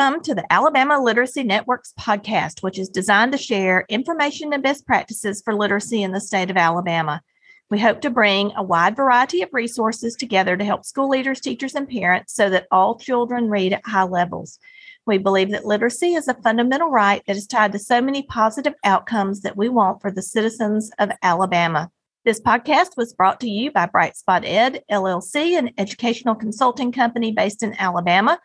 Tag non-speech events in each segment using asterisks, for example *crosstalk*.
Welcome to the Alabama Literacy Networks podcast, which is designed to share information and best practices for literacy in the state of Alabama. We hope to bring a wide variety of resources together to help school leaders, teachers, and parents so that all children read at high levels. We believe that literacy is a fundamental right that is tied to so many positive outcomes that we want for the citizens of Alabama. This podcast was brought to you by Bright Spot Ed, LLC, an educational consulting company based in Alabama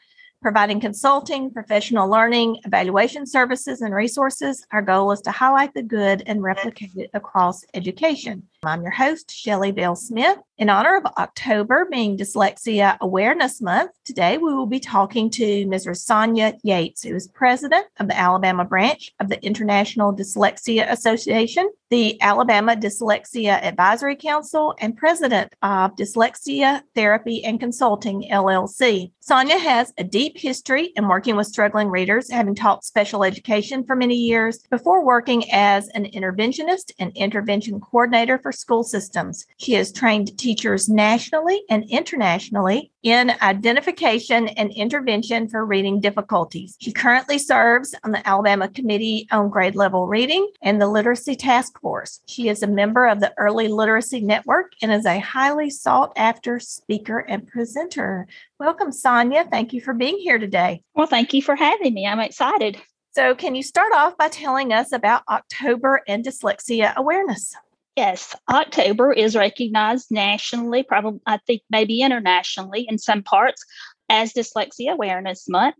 providing consulting, professional learning, evaluation services, and resources. Our goal is to highlight the good and replicate it across education. I'm your host, Shelley Bell Smith. In honor of October being Dyslexia Awareness Month, today we will be talking to Ms. Sonia Yates, who is president of the Alabama branch of the International Dyslexia Association, the Alabama Dyslexia Advisory Council, and president of Dyslexia Therapy and Consulting, LLC. Sonia has a deep history in working with struggling readers, having taught special education for many years before working as an interventionist and intervention coordinator for school systems. She has trained teachers nationally and internationally in identification and intervention for reading difficulties. She currently serves on the Alabama Committee on Grade Level Reading and the Literacy Task Force. She is a member of the Early Literacy Network and is a highly sought after speaker and presenter. Welcome, Sonia. Thank you for being here today. Well, thank you for having me. I'm excited. So, can you start off by telling us about October and Dyslexia Awareness? Yes, October is recognized nationally, probably, I think maybe internationally in some parts, as Dyslexia Awareness Month.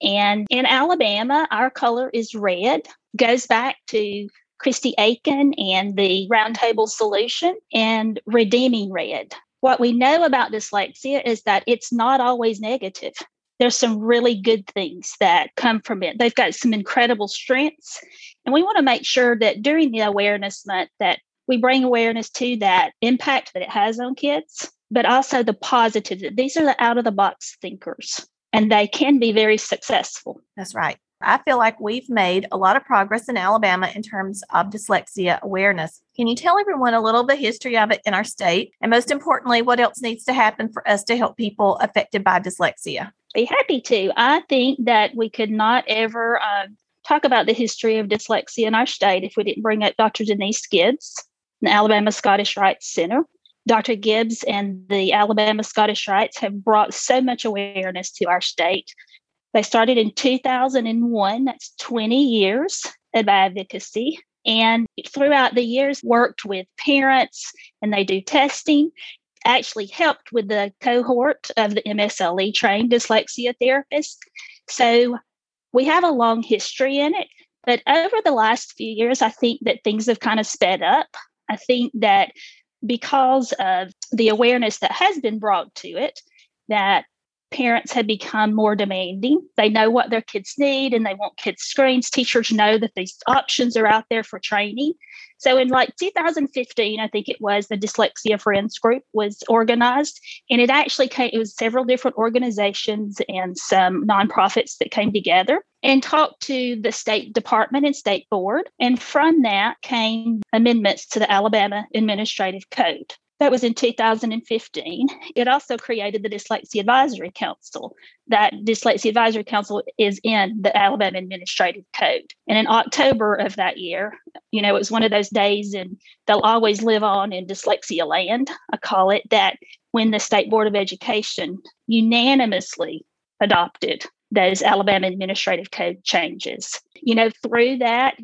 And in Alabama, our color is red, goes back to Christy Aiken and the Roundtable Solution and Redeeming Red. What we know about dyslexia is that it's not always negative. There's some really good things that come from it. They've got some incredible strengths. And we want to make sure that during the awareness month that we bring awareness to that impact that it has on kids, but also the positive. These are the out of the box thinkers, and they can be very successful. That's right. I feel like we've made a lot of progress in Alabama in terms of dyslexia awareness. Can you tell everyone a little bit history of it in our state? And most importantly, what else needs to happen for us to help people affected by dyslexia? Be happy to. I think that we could not ever uh, talk about the history of dyslexia in our state if we didn't bring up Dr. Denise Gibbs the Alabama Scottish Rites Center. Dr. Gibbs and the Alabama Scottish Rights have brought so much awareness to our state. They started in 2001, that's 20 years of advocacy. And throughout the years, worked with parents and they do testing, actually helped with the cohort of the MSLE trained dyslexia therapists. So we have a long history in it. But over the last few years, I think that things have kind of sped up. I think that because of the awareness that has been brought to it, that parents have become more demanding. They know what their kids need and they want kids screens. Teachers know that these options are out there for training. So in like 2015, I think it was the Dyslexia Friends group was organized and it actually came, it was several different organizations and some nonprofits that came together and talked to the state department and state board. And from that came amendments to the Alabama Administrative Code. That was in 2015. It also created the Dyslexia Advisory Council. That Dyslexia Advisory Council is in the Alabama Administrative Code. And in October of that year, you know, it was one of those days, and they'll always live on in dyslexia land, I call it, that when the State Board of Education unanimously adopted those Alabama Administrative Code changes. You know, through that,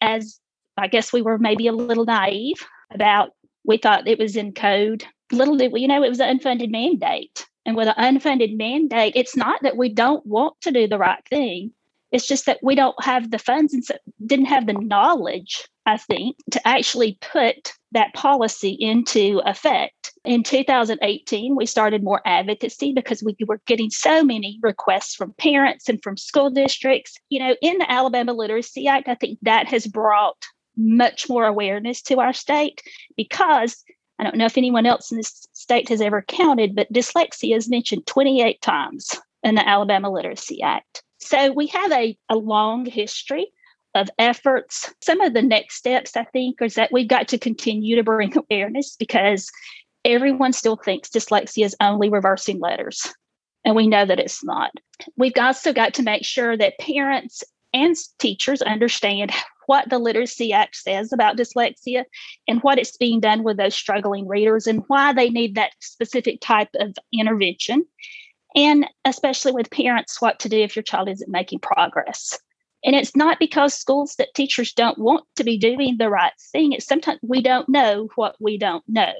as I guess we were maybe a little naive about we thought it was in code. Little did we, you know, it was an unfunded mandate. And with an unfunded mandate, it's not that we don't want to do the right thing. It's just that we don't have the funds and didn't have the knowledge, I think, to actually put that policy into effect. In 2018, we started more advocacy because we were getting so many requests from parents and from school districts. You know, in the Alabama Literacy Act, I think that has brought much more awareness to our state because I don't know if anyone else in this state has ever counted, but dyslexia is mentioned 28 times in the Alabama Literacy Act. So we have a, a long history of efforts. Some of the next steps, I think, is that we've got to continue to bring awareness because everyone still thinks dyslexia is only reversing letters. And we know that it's not. We've also got to make sure that parents and teachers understand what the Literacy Act says about dyslexia and what it's being done with those struggling readers and why they need that specific type of intervention. And especially with parents, what to do if your child isn't making progress. And it's not because schools that teachers don't want to be doing the right thing. It's sometimes we don't know what we don't know.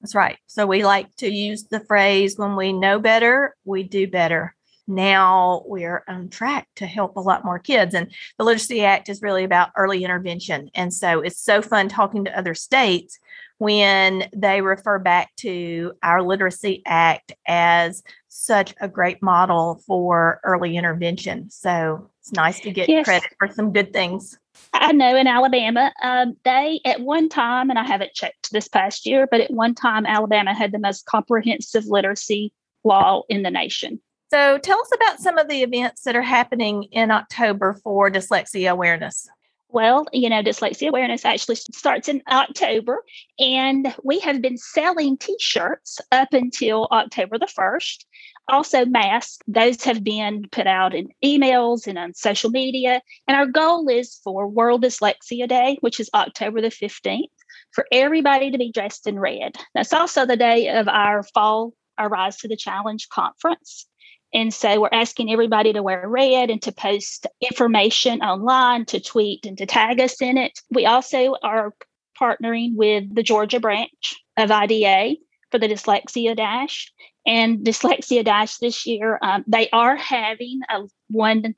That's right. So we like to use the phrase when we know better, we do better. Now we're on track to help a lot more kids. And the Literacy Act is really about early intervention. And so it's so fun talking to other states when they refer back to our Literacy Act as such a great model for early intervention. So it's nice to get yes. credit for some good things. I know in Alabama, um, they at one time, and I haven't checked this past year, but at one time, Alabama had the most comprehensive literacy law in the nation. So tell us about some of the events that are happening in October for dyslexia awareness. Well, you know, dyslexia awareness actually starts in October, and we have been selling t shirts up until October the 1st. Also, masks, those have been put out in emails and on social media. And our goal is for World Dyslexia Day, which is October the 15th, for everybody to be dressed in red. That's also the day of our fall, our Rise to the Challenge conference. And so we're asking everybody to wear red and to post information online, to tweet and to tag us in it. We also are partnering with the Georgia branch of IDA for the Dyslexia Dash and Dyslexia Dash this year, um, they are having a one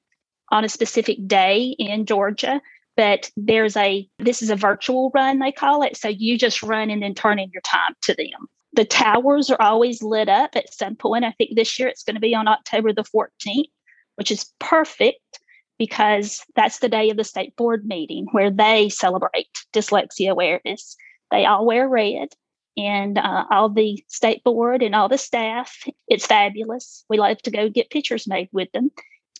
on a specific day in Georgia, but there's a this is a virtual run they call it. So you just run and then turn in your time to them. The towers are always lit up at some point. I think this year it's going to be on October the 14th, which is perfect because that's the day of the state board meeting where they celebrate dyslexia awareness. They all wear red and uh, all the state board and all the staff. It's fabulous. We love to go get pictures made with them.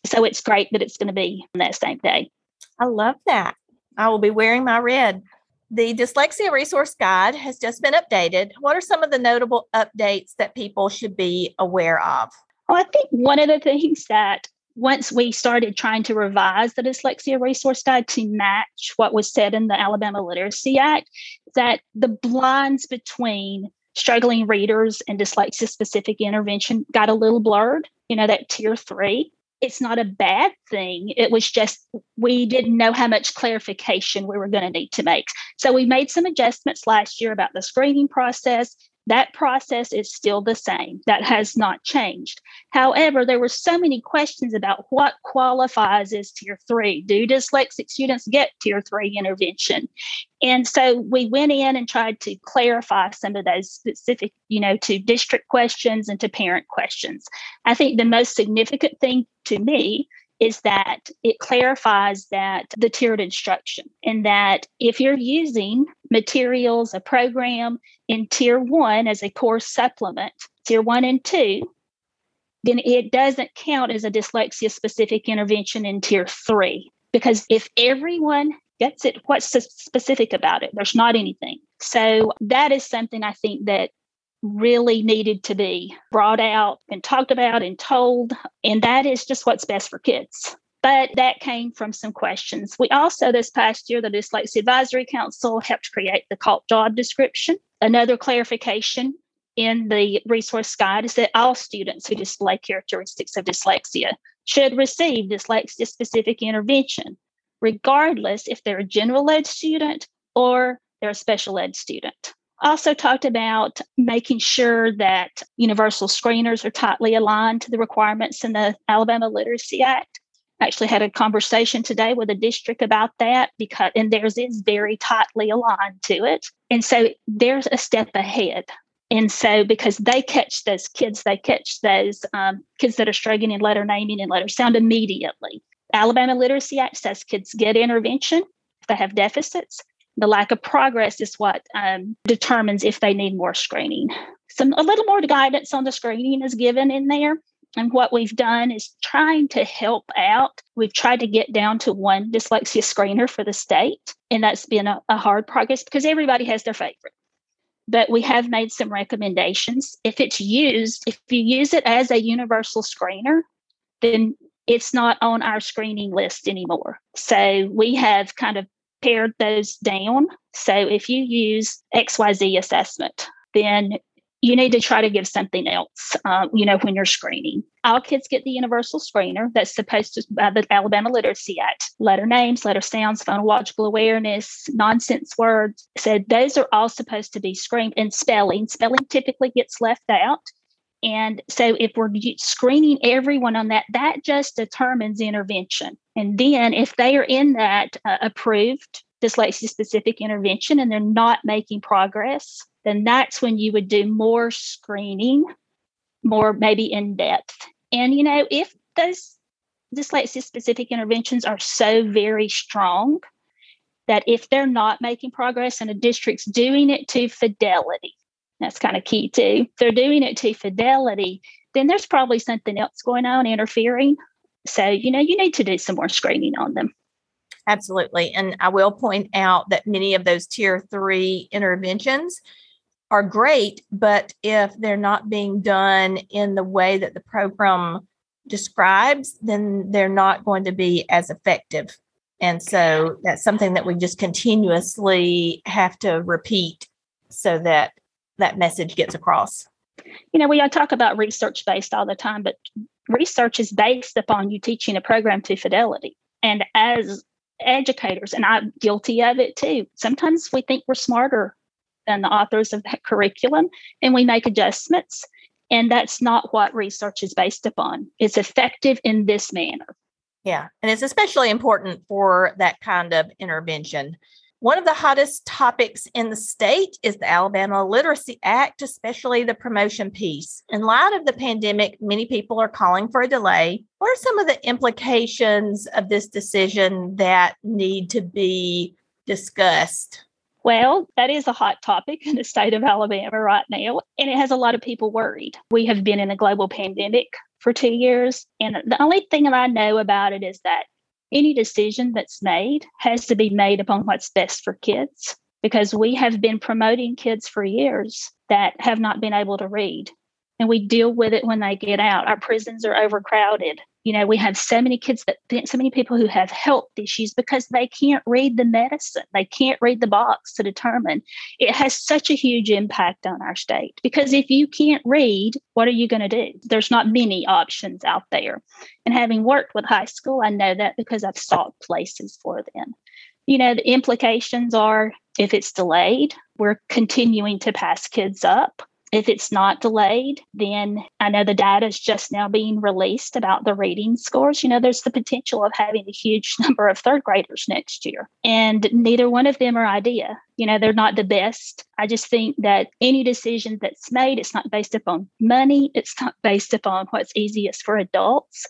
So it's great that it's going to be on that same day. I love that. I will be wearing my red. The Dyslexia Resource Guide has just been updated. What are some of the notable updates that people should be aware of? Well, I think one of the things that once we started trying to revise the dyslexia resource guide to match what was said in the Alabama Literacy Act, that the blinds between struggling readers and dyslexia specific intervention got a little blurred, you know, that tier three. It's not a bad thing. It was just we didn't know how much clarification we were going to need to make. So we made some adjustments last year about the screening process that process is still the same. That has not changed. However, there were so many questions about what qualifies as tier three. Do dyslexic students get tier three intervention? And so we went in and tried to clarify some of those specific, you know, to district questions and to parent questions. I think the most significant thing to me is that it clarifies that the tiered instruction and that if you're using materials, a program in tier one as a course supplement, tier one and two, then it doesn't count as a dyslexia specific intervention in tier three. Because if everyone gets it, what's specific about it? There's not anything. So that is something I think that really needed to be brought out and talked about and told. And that is just what's best for kids. But that came from some questions. We also, this past year, the Dyslexia Advisory Council helped create the CALT job description. Another clarification in the resource guide is that all students who display characteristics of dyslexia should receive dyslexia specific intervention, regardless if they're a general ed student or they're a special ed student also talked about making sure that universal screeners are tightly aligned to the requirements in the Alabama Literacy Act. Actually had a conversation today with a district about that because and theirs is very tightly aligned to it. And so there's a step ahead. And so because they catch those kids, they catch those um, kids that are struggling in letter naming and letter sound immediately. Alabama Literacy Act says kids get intervention if they have deficits the lack of progress is what um, determines if they need more screening. Some a little more guidance on the screening is given in there. And what we've done is trying to help out. We've tried to get down to one dyslexia screener for the state, and that's been a, a hard progress because everybody has their favorite. but we have made some recommendations. If it's used, if you use it as a universal screener, then it's not on our screening list anymore. So we have kind of pared those down. So if you use XYZ assessment, then you need to try to give something else, uh, you know, when you're screening. All kids get the universal screener that's supposed to, by the Alabama Literacy Act, letter names, letter sounds, phonological awareness, nonsense words. So those are all supposed to be screened and spelling. Spelling typically gets left out. And so if we're screening everyone on that, that just determines intervention. And then if they are in that uh, approved dyslexia specific intervention and they're not making progress, then that's when you would do more screening, more maybe in depth. And, you know, if those dyslexia specific interventions are so very strong that if they're not making progress and a district's doing it to fidelity, that's kind of key too. If they're doing it to fidelity, then there's probably something else going on interfering. So, you know, you need to do some more screening on them. Absolutely. And I will point out that many of those tier three interventions are great, but if they're not being done in the way that the program describes, then they're not going to be as effective. And so that's something that we just continuously have to repeat so that that message gets across. You know, we all talk about research based all the time, but research is based upon you teaching a program to fidelity. And as educators, and I'm guilty of it too. Sometimes we think we're smarter than the authors of that curriculum and we make adjustments. And that's not what research is based upon. It's effective in this manner. Yeah. And it's especially important for that kind of intervention. One of the hottest topics in the state is the Alabama Literacy Act, especially the promotion piece. In light of the pandemic, many people are calling for a delay. What are some of the implications of this decision that need to be discussed? Well, that is a hot topic in the state of Alabama right now, and it has a lot of people worried. We have been in a global pandemic for two years, and the only thing that I know about it is that any decision that's made has to be made upon what's best for kids because we have been promoting kids for years that have not been able to read and we deal with it when they get out. Our prisons are overcrowded you know we have so many kids that so many people who have health issues because they can't read the medicine. They can't read the box to determine. It has such a huge impact on our state because if you can't read what are you going to do? There's not many options out there. And having worked with high school i know that because i've sought places for them. You know the implications are if it's delayed we're continuing to pass kids up if it's not delayed, then I know the data is just now being released about the reading scores. You know, there's the potential of having a huge *laughs* number of third graders next year, and neither one of them are idea. You know, they're not the best. I just think that any decision that's made, it's not based upon money, it's not *laughs* based upon what's easiest for adults.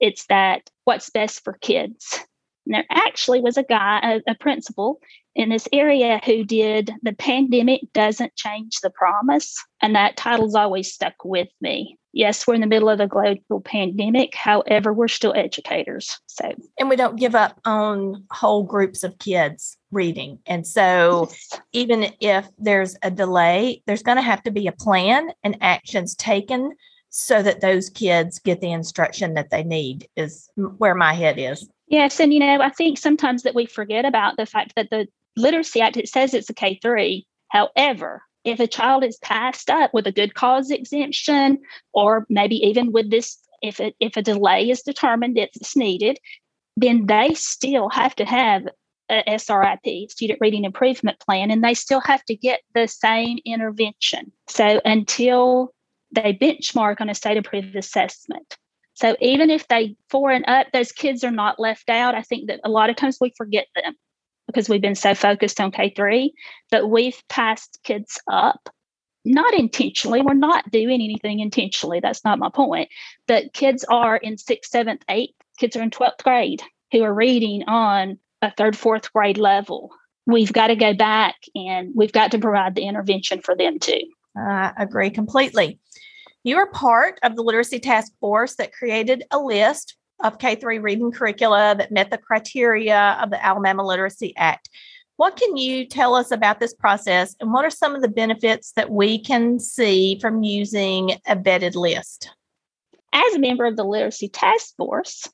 It's that what's best for kids. And there actually was a guy, a, a principal in this area who did The Pandemic Doesn't Change the Promise. And that title's always stuck with me. Yes, we're in the middle of a global pandemic. However, we're still educators. So, and we don't give up on whole groups of kids reading. And so, yes. even if there's a delay, there's going to have to be a plan and actions taken so that those kids get the instruction that they need, is where my head is. Yes. And, you know, I think sometimes that we forget about the fact that the Literacy Act, it says it's a K 3. However, if a child is passed up with a good cause exemption, or maybe even with this, if, it, if a delay is determined, it's needed, then they still have to have a SRIP, Student Reading Improvement Plan, and they still have to get the same intervention. So until they benchmark on a state approved assessment. So even if they four and up, those kids are not left out. I think that a lot of times we forget them because we've been so focused on K3, but we've passed kids up, not intentionally. We're not doing anything intentionally. That's not my point. But kids are in sixth, seventh, eighth, kids are in 12th grade who are reading on a third, fourth grade level. We've got to go back and we've got to provide the intervention for them too. I agree completely. You are part of the literacy task force that created a list of K 3 reading curricula that met the criteria of the Alabama Literacy Act. What can you tell us about this process and what are some of the benefits that we can see from using a vetted list? As a member of the Literacy Task Force,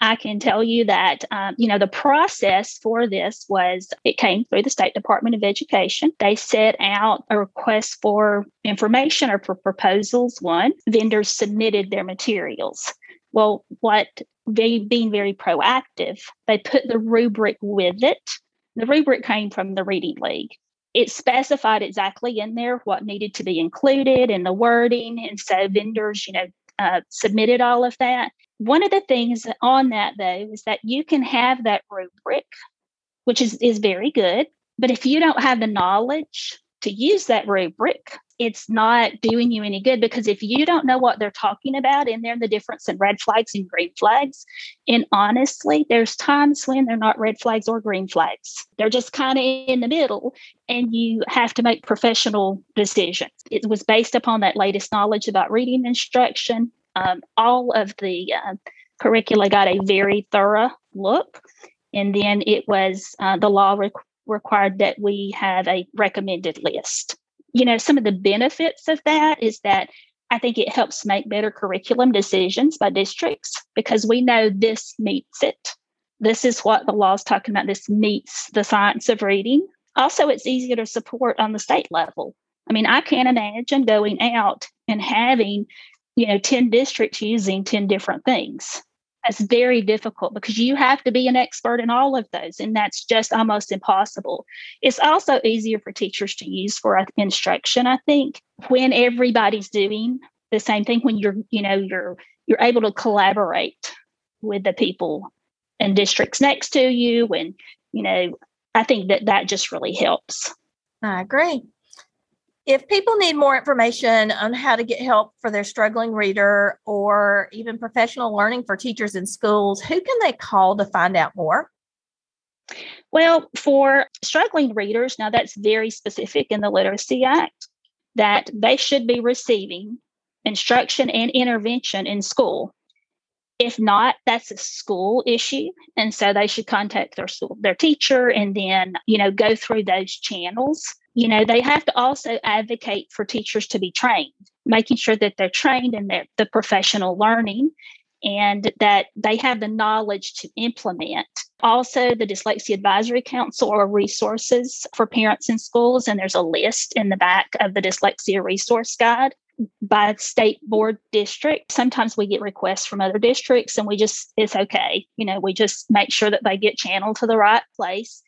I can tell you that, um, you know, the process for this was it came through the State Department of Education. They set out a request for information or for proposals. One, vendors submitted their materials. Well, what they being very proactive, they put the rubric with it. The rubric came from the Reading League. It specified exactly in there what needed to be included in the wording. And so vendors, you know, uh, submitted all of that. One of the things on that, though, is that you can have that rubric, which is, is very good. But if you don't have the knowledge to use that rubric, it's not doing you any good because if you don't know what they're talking about in there, the difference in red flags and green flags, and honestly, there's times when they're not red flags or green flags. They're just kind of in the middle, and you have to make professional decisions. It was based upon that latest knowledge about reading instruction. Um, all of the uh, curricula got a very thorough look, and then it was uh, the law re- required that we have a recommended list you know, some of the benefits of that is that I think it helps make better curriculum decisions by districts because we know this meets it. This is what the law is talking about. This meets the science of reading. Also, it's easier to support on the state level. I mean, I can't imagine going out and having, you know, 10 districts using 10 different things. That's very difficult because you have to be an expert in all of those, and that's just almost impossible. It's also easier for teachers to use for instruction, I think, when everybody's doing the same thing, when you're, you know, you're you're able to collaborate with the people and districts next to you and you know i think that that just really helps. Ah, I agree if people need more information on how to get help for their struggling reader or even professional learning for teachers in schools, who can they call to find out more? Well, for struggling readers, now that's very specific in the Literacy Act that they should be receiving instruction and intervention in school. If not, that's a school issue. And so they should contact their school, their teacher, and then, you know, go through those channels you know they have to also advocate for teachers to be trained making sure that they're trained in their the professional learning and that they have the knowledge to implement. Also the dyslexia advisory council or resources for parents in schools and there's a list in the back of the dyslexia resource guide by state board district sometimes we get requests from other districts and we just it's okay. You know we just make sure that they get channeled to the right place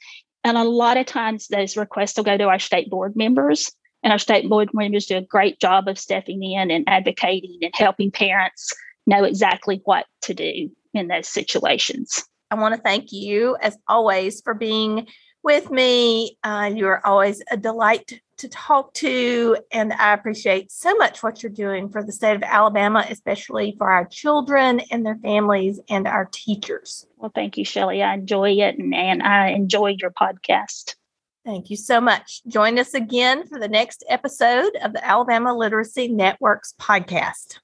and a lot of times those requests will go to our state board members. And our state board members do a great job of stepping in and advocating and helping parents know exactly what to do in those situations. I want to thank you, as always, for being with me. Uh, you're always a delight to talk to, and I appreciate so much what you're doing for the state of Alabama, especially for our children and their families and our teachers. Well, thank you, Shelley. I enjoy it, and, and I enjoy your podcast. Thank you so much. Join us again for the next episode of the Alabama Literacy Networks podcast.